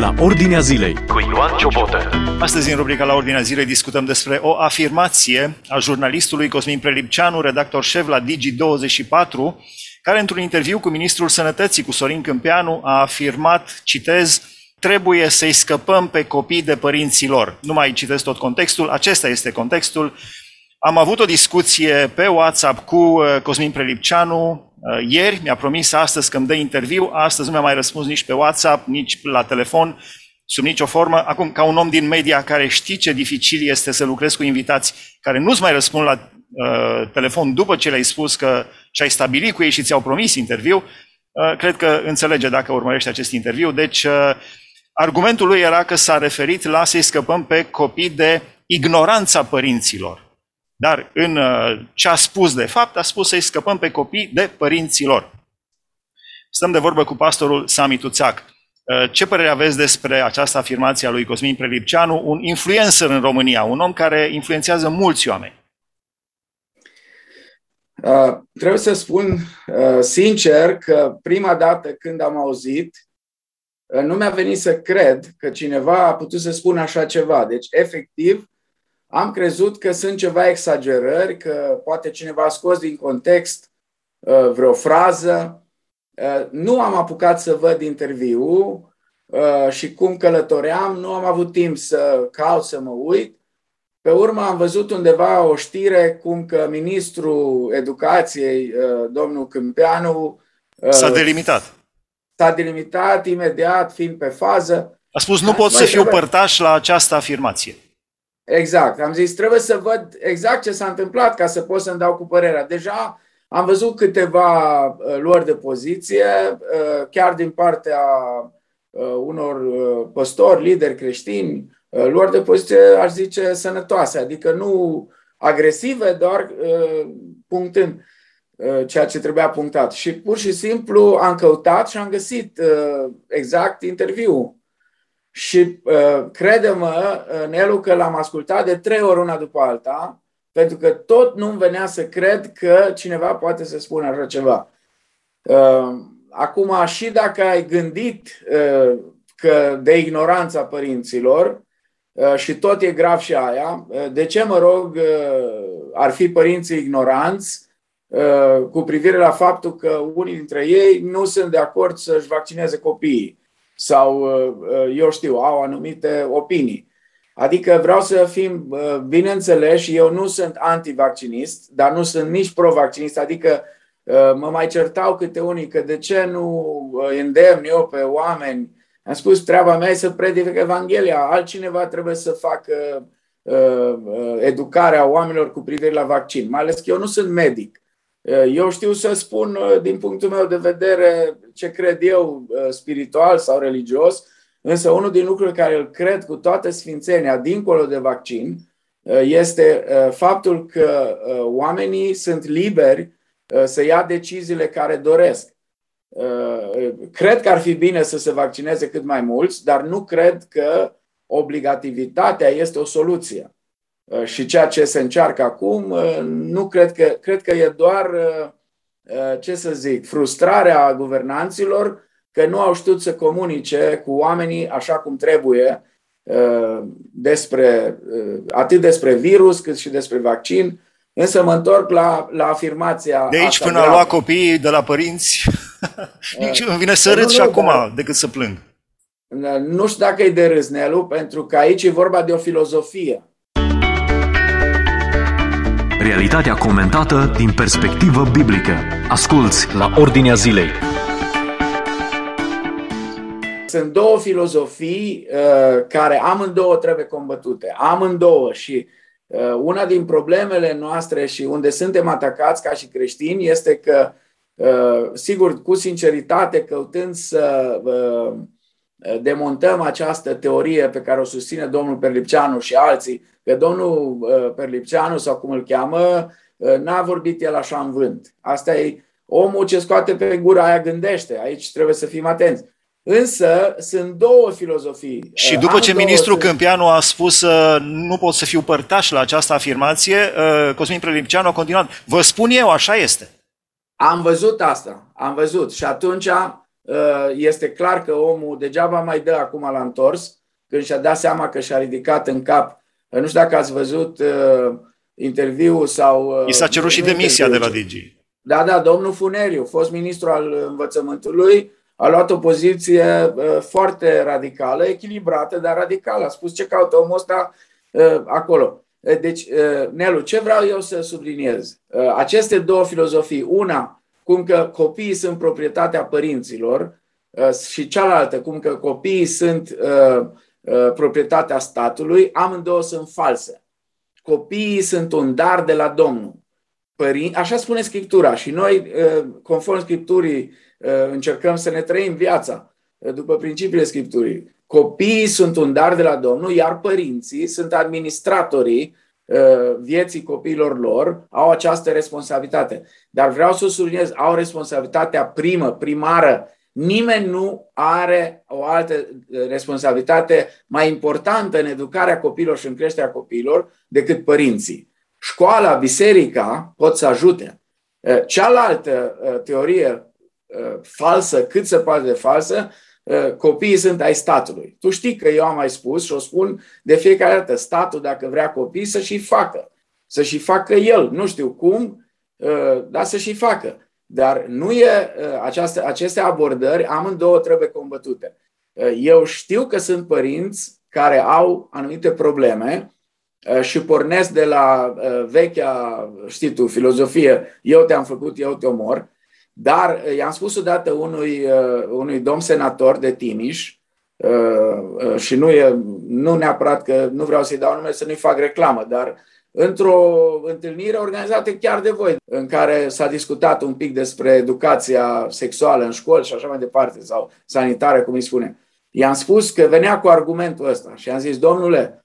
la Ordinea Zilei cu Ioan Ciobotă. Astăzi, în rubrica La Ordinea Zilei, discutăm despre o afirmație a jurnalistului Cosmin Prelipceanu, redactor șef la Digi24, care într-un interviu cu ministrul Sănătății, cu Sorin Câmpeanu, a afirmat, citez, trebuie să-i scăpăm pe copii de părinții lor. Nu mai citesc tot contextul, acesta este contextul. Am avut o discuție pe WhatsApp cu uh, Cosmin Prelipceanu, Uh, ieri mi-a promis astăzi că îmi dă interviu, astăzi nu mi-a mai răspuns nici pe WhatsApp, nici la telefon, sub nicio formă. Acum, ca un om din media care știe ce dificil este să lucrezi cu invitați care nu-ți mai răspund la uh, telefon după ce le-ai spus că și-ai stabilit cu ei și ți-au promis interviu, uh, cred că înțelege dacă urmărește acest interviu. Deci, uh, argumentul lui era că s-a referit la să-i scăpăm pe copii de ignoranța părinților. Dar în uh, ce a spus de fapt, a spus să-i scăpăm pe copii de părinților. Stăm de vorbă cu pastorul Sami Tuțac. Uh, ce părere aveți despre această afirmație a lui Cosmin Prelipceanu, un influencer în România, un om care influențează mulți oameni? Uh, trebuie să spun uh, sincer că prima dată când am auzit, uh, nu mi-a venit să cred că cineva a putut să spună așa ceva. Deci, efectiv, am crezut că sunt ceva exagerări, că poate cineva a scos din context uh, vreo frază. Uh, nu am apucat să văd interviul uh, și cum călătoream, nu am avut timp să caut să mă uit. Pe urmă am văzut undeva o știre cum că ministrul educației, domnul Câmpeanu, s-a delimitat. S-a delimitat imediat, fiind pe fază. A spus, nu pot să fiu părtaș la această afirmație. Exact. Am zis, trebuie să văd exact ce s-a întâmplat ca să pot să-mi dau cu părerea. Deja am văzut câteva uh, luări de poziție, uh, chiar din partea uh, unor uh, păstori, lideri creștini, uh, luări de poziție, aș zice, sănătoase, adică nu agresive, doar uh, punctând uh, ceea ce trebuia punctat. Și pur și simplu am căutat și am găsit uh, exact interviul și uh, crede-mă, Nelu, că l-am ascultat de trei ori una după alta, pentru că tot nu-mi venea să cred că cineva poate să spună așa ceva. Uh, acum, și dacă ai gândit uh, că de ignoranța părinților, uh, și tot e grav și aia, uh, de ce, mă rog, uh, ar fi părinții ignoranți uh, cu privire la faptul că unii dintre ei nu sunt de acord să-și vaccineze copiii? Sau, uh, uh, eu știu, au anumite opinii. Adică vreau să fim uh, bineînțeleși, eu nu sunt antivaccinist, dar nu sunt nici pro-vaccinist, adică mă mai certau câte unii că de ce nu îndemn eu pe oameni. Am spus, treaba mea e să predic Evanghelia, altcineva trebuie să facă educarea oamenilor cu privire la vaccin, mai ales că eu nu sunt medic. Eh, eu știu să spun, eh, din punctul meu de vedere, ce cred eu eh, spiritual sau religios, însă unul din lucrurile care îl cred cu toată sfințenia, dincolo de vaccin, este faptul că oamenii sunt liberi să ia deciziile care doresc. Cred că ar fi bine să se vaccineze cât mai mulți, dar nu cred că obligativitatea este o soluție. Uh, și ceea ce se încearcă acum, uh, nu cred că, cred că e doar, uh, ce să zic, frustrarea guvernanților că nu au știut să comunice cu oamenii așa cum trebuie despre, atât despre virus cât și despre vaccin. Însă mă întorc la, la afirmația De aici până a lua copiii de la părinți, nici îmi vine să râd și acum dar, decât să plâng. Nu știu dacă e de râs, Nelu, pentru că aici e vorba de o filozofie. Realitatea comentată din perspectivă biblică. Asculți la Ordinea Zilei. Sunt două filozofii uh, care amândouă trebuie combătute. Amândouă și uh, una din problemele noastre și unde suntem atacați ca și creștini este că, uh, sigur, cu sinceritate, căutând să uh, demontăm această teorie pe care o susține domnul Perlipceanu și alții, că domnul uh, Perlipceanu sau cum îl cheamă, uh, n-a vorbit el așa în vânt. Asta e omul ce scoate pe gura aia gândește. Aici trebuie să fim atenți. Însă sunt două filozofii. Și după Am ce ministrul sunt... Câmpianu a spus uh, nu pot să fiu părtaș la această afirmație, Cosmin Prelipceanu a continuat. Vă spun eu, așa este. Am văzut asta, am văzut. Și atunci este clar că omul degeaba mai dă acum la întors, când și-a dat seama că și-a ridicat în cap. Nu știu dacă ați văzut interviul sau... I s-a cerut și demisia de la Digi. Da, da, domnul Funeriu, fost ministru al învățământului, a luat o poziție foarte radicală, echilibrată, dar radicală. A spus ce caută omul ăsta acolo. Deci, Nelu, ce vreau eu să subliniez? Aceste două filozofii, una, cum că copiii sunt proprietatea părinților și cealaltă, cum că copiii sunt proprietatea statului, amândouă sunt false. Copiii sunt un dar de la Domnul. Părin... Așa spune Scriptura și noi, conform Scripturii, încercăm să ne trăim viața după principiile Scripturii. Copiii sunt un dar de la Domnul, iar părinții sunt administratorii vieții copiilor lor, au această responsabilitate. Dar vreau să subliniez, au responsabilitatea primă, primară. Nimeni nu are o altă responsabilitate mai importantă în educarea copiilor și în creșterea copiilor decât părinții. Școala, biserica pot să ajute. Cealaltă teorie falsă, cât se poate de falsă, copiii sunt ai statului. Tu știi că eu am mai spus și o spun de fiecare dată, statul dacă vrea copii să și facă. Să și facă el. Nu știu cum, dar să și facă. Dar nu e această, aceste abordări, amândouă trebuie combătute. Eu știu că sunt părinți care au anumite probleme și pornesc de la vechea, știi tu, filozofie, eu te-am făcut, eu te omor, dar i-am spus odată unui, unui domn senator de Timiș, și nu, e, nu neapărat că nu vreau să-i dau nume să nu-i fac reclamă, dar într-o întâlnire organizată chiar de voi, în care s-a discutat un pic despre educația sexuală în școli și așa mai departe, sau sanitară, cum îi spune. I-am spus că venea cu argumentul ăsta și am zis, domnule,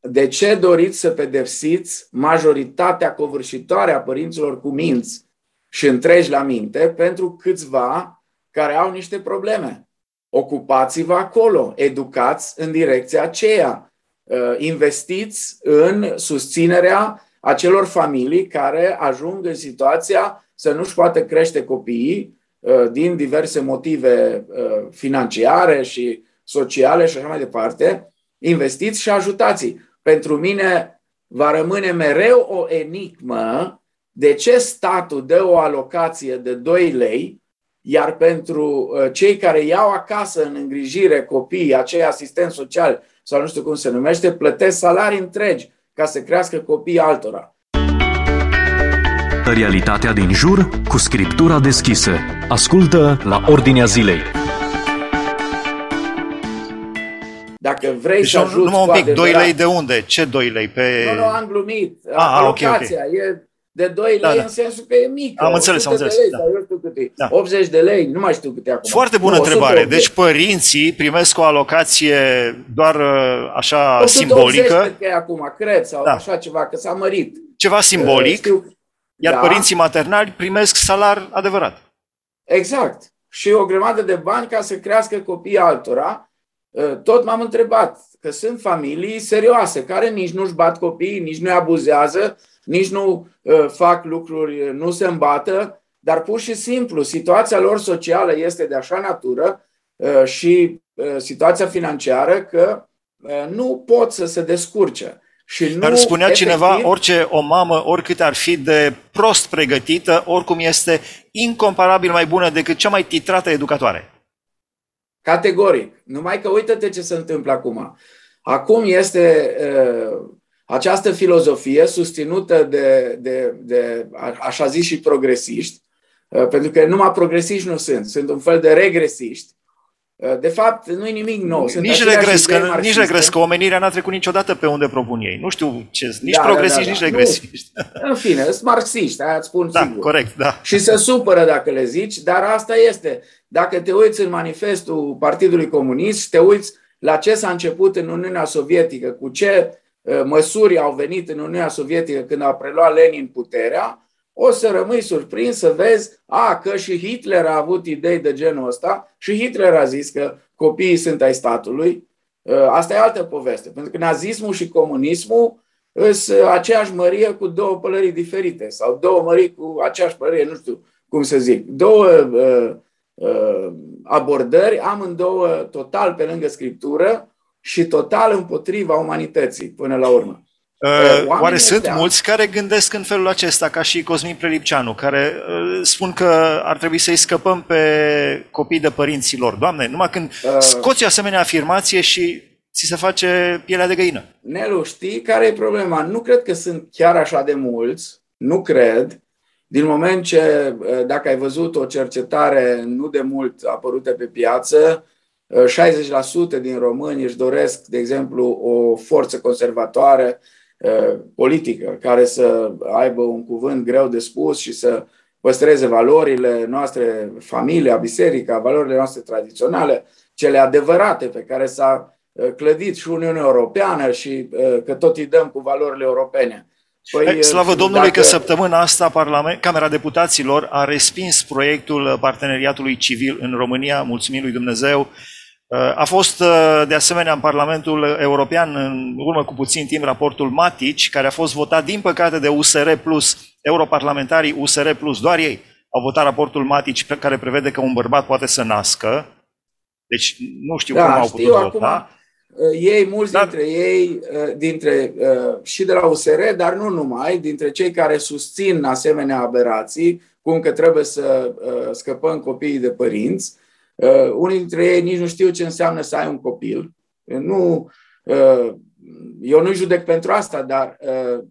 de ce doriți să pedepsiți majoritatea covârșitoare a părinților cu minți și întregi la minte pentru câțiva care au niște probleme? Ocupați-vă acolo, educați în direcția aceea Uh, investiți în susținerea acelor familii care ajung în situația să nu-și poată crește copiii uh, din diverse motive uh, financiare și sociale și așa mai departe, investiți și ajutați Pentru mine va rămâne mereu o enigmă de ce statul dă o alocație de 2 lei, iar pentru cei care iau acasă în îngrijire copiii, acei asistenți sociali sau nu știu cum se numește, plătesc salarii întregi ca să crească copiii altora. Realitatea din jur cu scriptura deschisă. Ascultă la Ordinea Zilei. Dacă vrei deci să ajuți numai un pic, 2 lei de unde? Ce 2 lei? Pe... Nu, nu, am glumit. Ah, Alocația okay, okay. e de 2 lei da, da. în sensul că e mică. Am înțeles, am înțeles. De lei, da. eu știu câte, da. 80 de lei, nu mai știu câte acum. Foarte bună nu, întrebare. Deci părinții primesc o alocație doar uh, așa simbolică. că e acum, cred, sau da. așa ceva, că s-a mărit. Ceva simbolic. Știu, iar da. părinții maternali primesc salar adevărat. Exact. Și o grămadă de bani ca să crească copiii altora. Uh, tot m-am întrebat că sunt familii serioase care nici nu-și bat copiii, nici nu abuzează, nici nu uh, fac lucruri, uh, nu se îmbată, dar pur și simplu situația lor socială este de așa natură uh, și situația financiară că nu pot să se descurce. Și Dar spunea efectiv, cineva, orice o mamă, oricât ar fi de prost pregătită, oricum este incomparabil mai bună decât cea mai titrată educatoare. Categoric. Numai că uite-te ce se întâmplă acum. Acum este uh, această filozofie susținută de, de, de așa zis și progresiști, uh, pentru că numai progresiști nu sunt, sunt un fel de regresiști. Uh, de fapt, nu e nimic nou. Sunt nici regres, că, nici regres, că omenirea n-a trecut niciodată pe unde propun ei. Nu știu ce, nici da, progresiști, da, da, da. nici regresiști. Nu, în fine, sunt marxiști, aia îți spun da, sigur. corect, da. Și se supără dacă le zici, dar asta este. Dacă te uiți în manifestul Partidului Comunist, te uiți la ce s-a început în Uniunea Sovietică, cu ce Uh, măsuri au venit în Uniunea Sovietică când a preluat Lenin puterea, o să rămâi surprins să vezi a, că și Hitler a avut idei de genul ăsta și Hitler a zis că copiii sunt ai statului. Uh, asta e altă poveste, pentru că nazismul și comunismul sunt aceeași mărie cu două pălării diferite sau două mării cu aceeași pălărie, nu știu cum să zic, două uh, abordări, amândouă total pe lângă Scriptură și total împotriva umanității până la urmă. Uh, oare sunt mulți care gândesc în felul acesta, ca și Cosmin Prelipceanu, care uh, spun că ar trebui să-i scăpăm pe copii de părinții lor? Doamne, numai când uh, scoți o asemenea afirmație și ți se face pielea de găină. Nelu, știi care e problema? Nu cred că sunt chiar așa de mulți, nu cred, din moment ce, uh, dacă ai văzut o cercetare nu de mult apărută pe piață, 60% din români își doresc, de exemplu, o forță conservatoare Uh, politică, care să aibă un cuvânt greu de spus și să păstreze valorile noastre, familia, biserica, valorile noastre tradiționale, cele adevărate pe care s-a uh, clădit și Uniunea Europeană și uh, că tot îi dăm cu valorile europene. Păi, Slavă Domnului dacă... că săptămâna asta Parlament, Camera Deputaților a respins proiectul parteneriatului civil în România, mulțumim lui Dumnezeu, Uh, a fost uh, de asemenea în Parlamentul European în urmă cu puțin timp raportul Matici, care a fost votat din păcate de USR plus, europarlamentarii USR plus, doar ei au votat raportul Matici care prevede că un bărbat poate să nască. Deci nu știu da, cum au putut acum, vota. Uh, ei, mulți dar... dintre ei, dintre, și de la USR, dar nu numai, dintre cei care susțin asemenea aberații, cum că trebuie să scăpăm copiii de părinți, Uh, unii dintre ei nici nu știu ce înseamnă să ai un copil. Nu, uh, eu nu judec pentru asta, dar uh,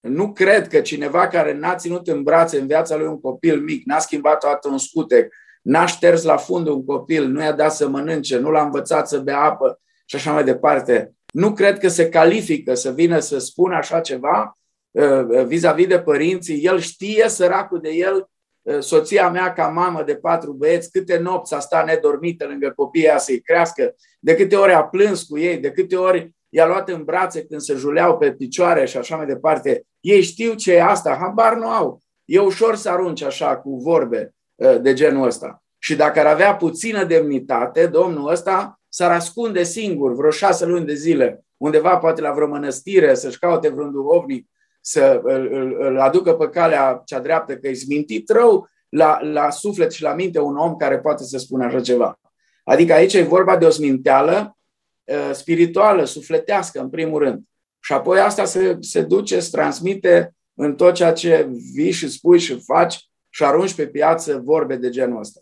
nu cred că cineva care n-a ținut în brațe în viața lui un copil mic, n-a schimbat toată un scutec, n-a șters la fund un copil, nu i-a dat să mănânce, nu l-a învățat să bea apă și așa mai departe, nu cred că se califică să vină să spună așa ceva uh, vis-a-vis de părinții. El știe, săracul de el, Eh, soția mea ca mamă de patru băieți, câte nopți a stat nedormită lângă copiii ea să-i crească, de câte ori a plâns cu ei, de câte ori i-a luat în brațe când se juleau pe picioare și așa mai departe. Ei știu ce e asta, habar nu au. E ușor să arunci așa cu vorbe eh, de genul ăsta. Și dacă ar avea puțină demnitate, domnul ăsta s-ar ascunde singur vreo șase luni de zile, undeva poate la vreo mănăstire, să-și caute vreun duhovnic să îl, îl aducă pe calea cea dreaptă, că e smintit rău la, la suflet și la minte un om care poate să spună așa ceva. Adică aici e vorba de o sminteală uh, spirituală, sufletească, în primul rând. Și apoi asta se, se duce, se transmite în tot ceea ce vii și spui și faci și arunci pe piață vorbe de genul ăsta.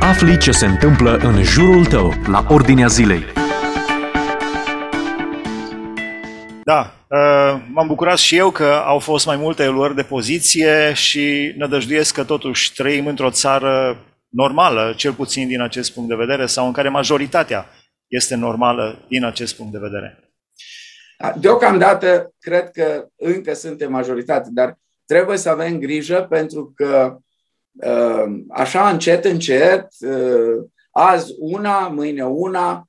Afli ce se întâmplă în jurul tău, la ordinea zilei. Da, uh, m-am bucurat și eu că au fost mai multe luări de poziție și nădăjduiesc că totuși trăim într-o țară normală, cel puțin din acest punct de vedere, sau în care majoritatea este normală din acest punct de vedere. Da, deocamdată cred că încă suntem majoritate, dar trebuie să avem grijă pentru că uh, așa încet, încet, uh, azi una, mâine una,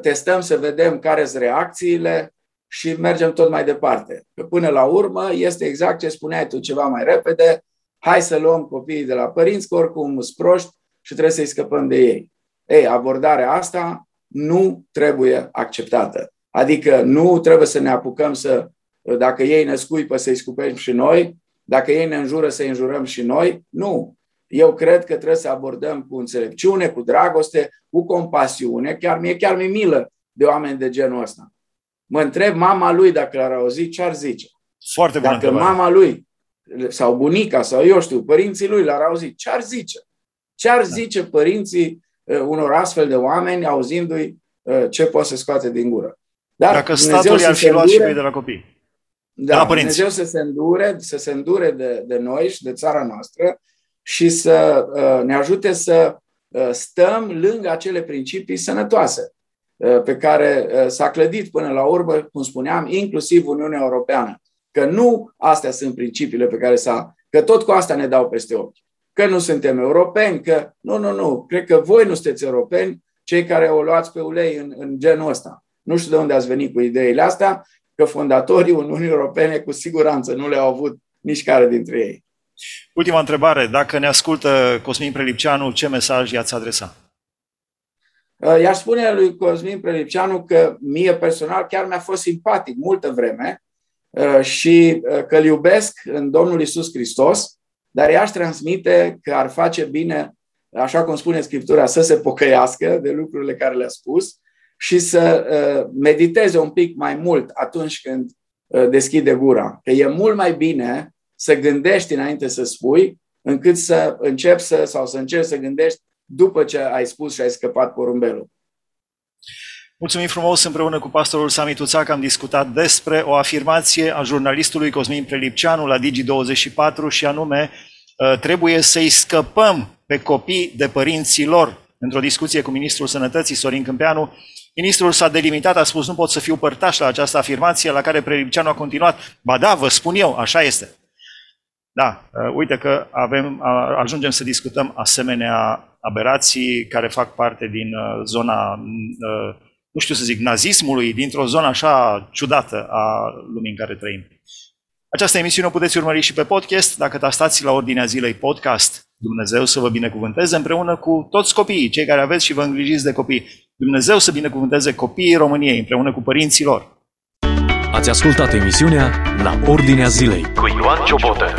testăm să vedem care sunt reacțiile, și mergem tot mai departe. Că până la urmă este exact ce spuneai tu ceva mai repede, hai să luăm copiii de la părinți, că oricum sunt proști și trebuie să-i scăpăm de ei. Ei, abordarea asta nu trebuie acceptată. Adică nu trebuie să ne apucăm să, dacă ei ne scuipă, să-i scupem și noi, dacă ei ne înjură, să-i înjurăm și noi. Nu. Eu cred că trebuie să abordăm cu înțelepciune, cu dragoste, cu compasiune. Chiar mie chiar mi milă de oameni de genul ăsta. Mă întreb mama lui dacă l-ar auzi, ce ar zice? Foarte bună Dacă întrebare. mama lui sau bunica sau eu știu, părinții lui l-ar auzi, ce ar zice? Ce ar da. zice părinții uh, unor astfel de oameni auzindu-i uh, ce poate să scoate din gură? Dar Dacă statul i-ar fi luat și de la copii. Da, la părinți. Dumnezeu să se îndure, să se îndure de, de noi și de țara noastră și să uh, ne ajute să uh, stăm lângă acele principii sănătoase. Uh, pe care uh, s-a clădit până la urmă, cum spuneam, inclusiv Uniunea Europeană. Că nu astea sunt principiile pe care s-a... Că tot cu asta ne dau peste ochi. Că nu suntem europeni, că... Nu, nu, nu. Cred că voi nu sunteți europeni, cei care o luați pe ulei în, în genul ăsta. Nu știu de unde ați venit cu ideile astea, că fondatorii Uniunii Europene cu siguranță nu le-au avut nici care dintre ei. Ultima întrebare. Dacă ne ascultă Cosmin Prelipceanu, ce mesaj i-ați adresa? Uh, i-aș spune lui Cosmin Prelipceanu că mie personal chiar mi-a fost simpatic multă vreme uh, și uh, că îl iubesc în Domnul Isus Hristos, dar i-aș transmite că ar face bine așa cum spune Scriptura, să se pocăiască de lucrurile care le-a spus și să uh, mediteze un pic mai mult atunci când uh, deschide gura. Că e mult mai bine să gândești înainte să spui, încât să începi să, sau să încerci să gândești după ce ai spus și ai scăpat porumbelul. Mulțumim frumos împreună cu pastorul Sami Tuțac am discutat despre o afirmație a jurnalistului Cosmin Prelipceanu la Digi24 și anume ă, trebuie să-i scăpăm pe copii de părinții lor. Într-o discuție cu ministrul sănătății Sorin Câmpeanu, ministrul s-a delimitat, a spus nu pot să fiu părtaș la această afirmație, la care Prelipceanu a continuat, ba da, vă spun eu, așa este. Da, ă, uite că avem, ajungem să discutăm asemenea aberații care fac parte din ă, zona nu știu să zic, nazismului dintr-o zonă așa ciudată a lumii în care trăim. Această emisiune o puteți urmări și pe podcast, dacă tastați la ordinea zilei podcast. Dumnezeu să vă binecuvânteze împreună cu toți copiii, cei care aveți și vă îngrijiți de copii. Dumnezeu să binecuvânteze copiii României împreună cu părinții lor. Ați ascultat emisiunea La Ordinea Zilei cu Ioan Ciobotă.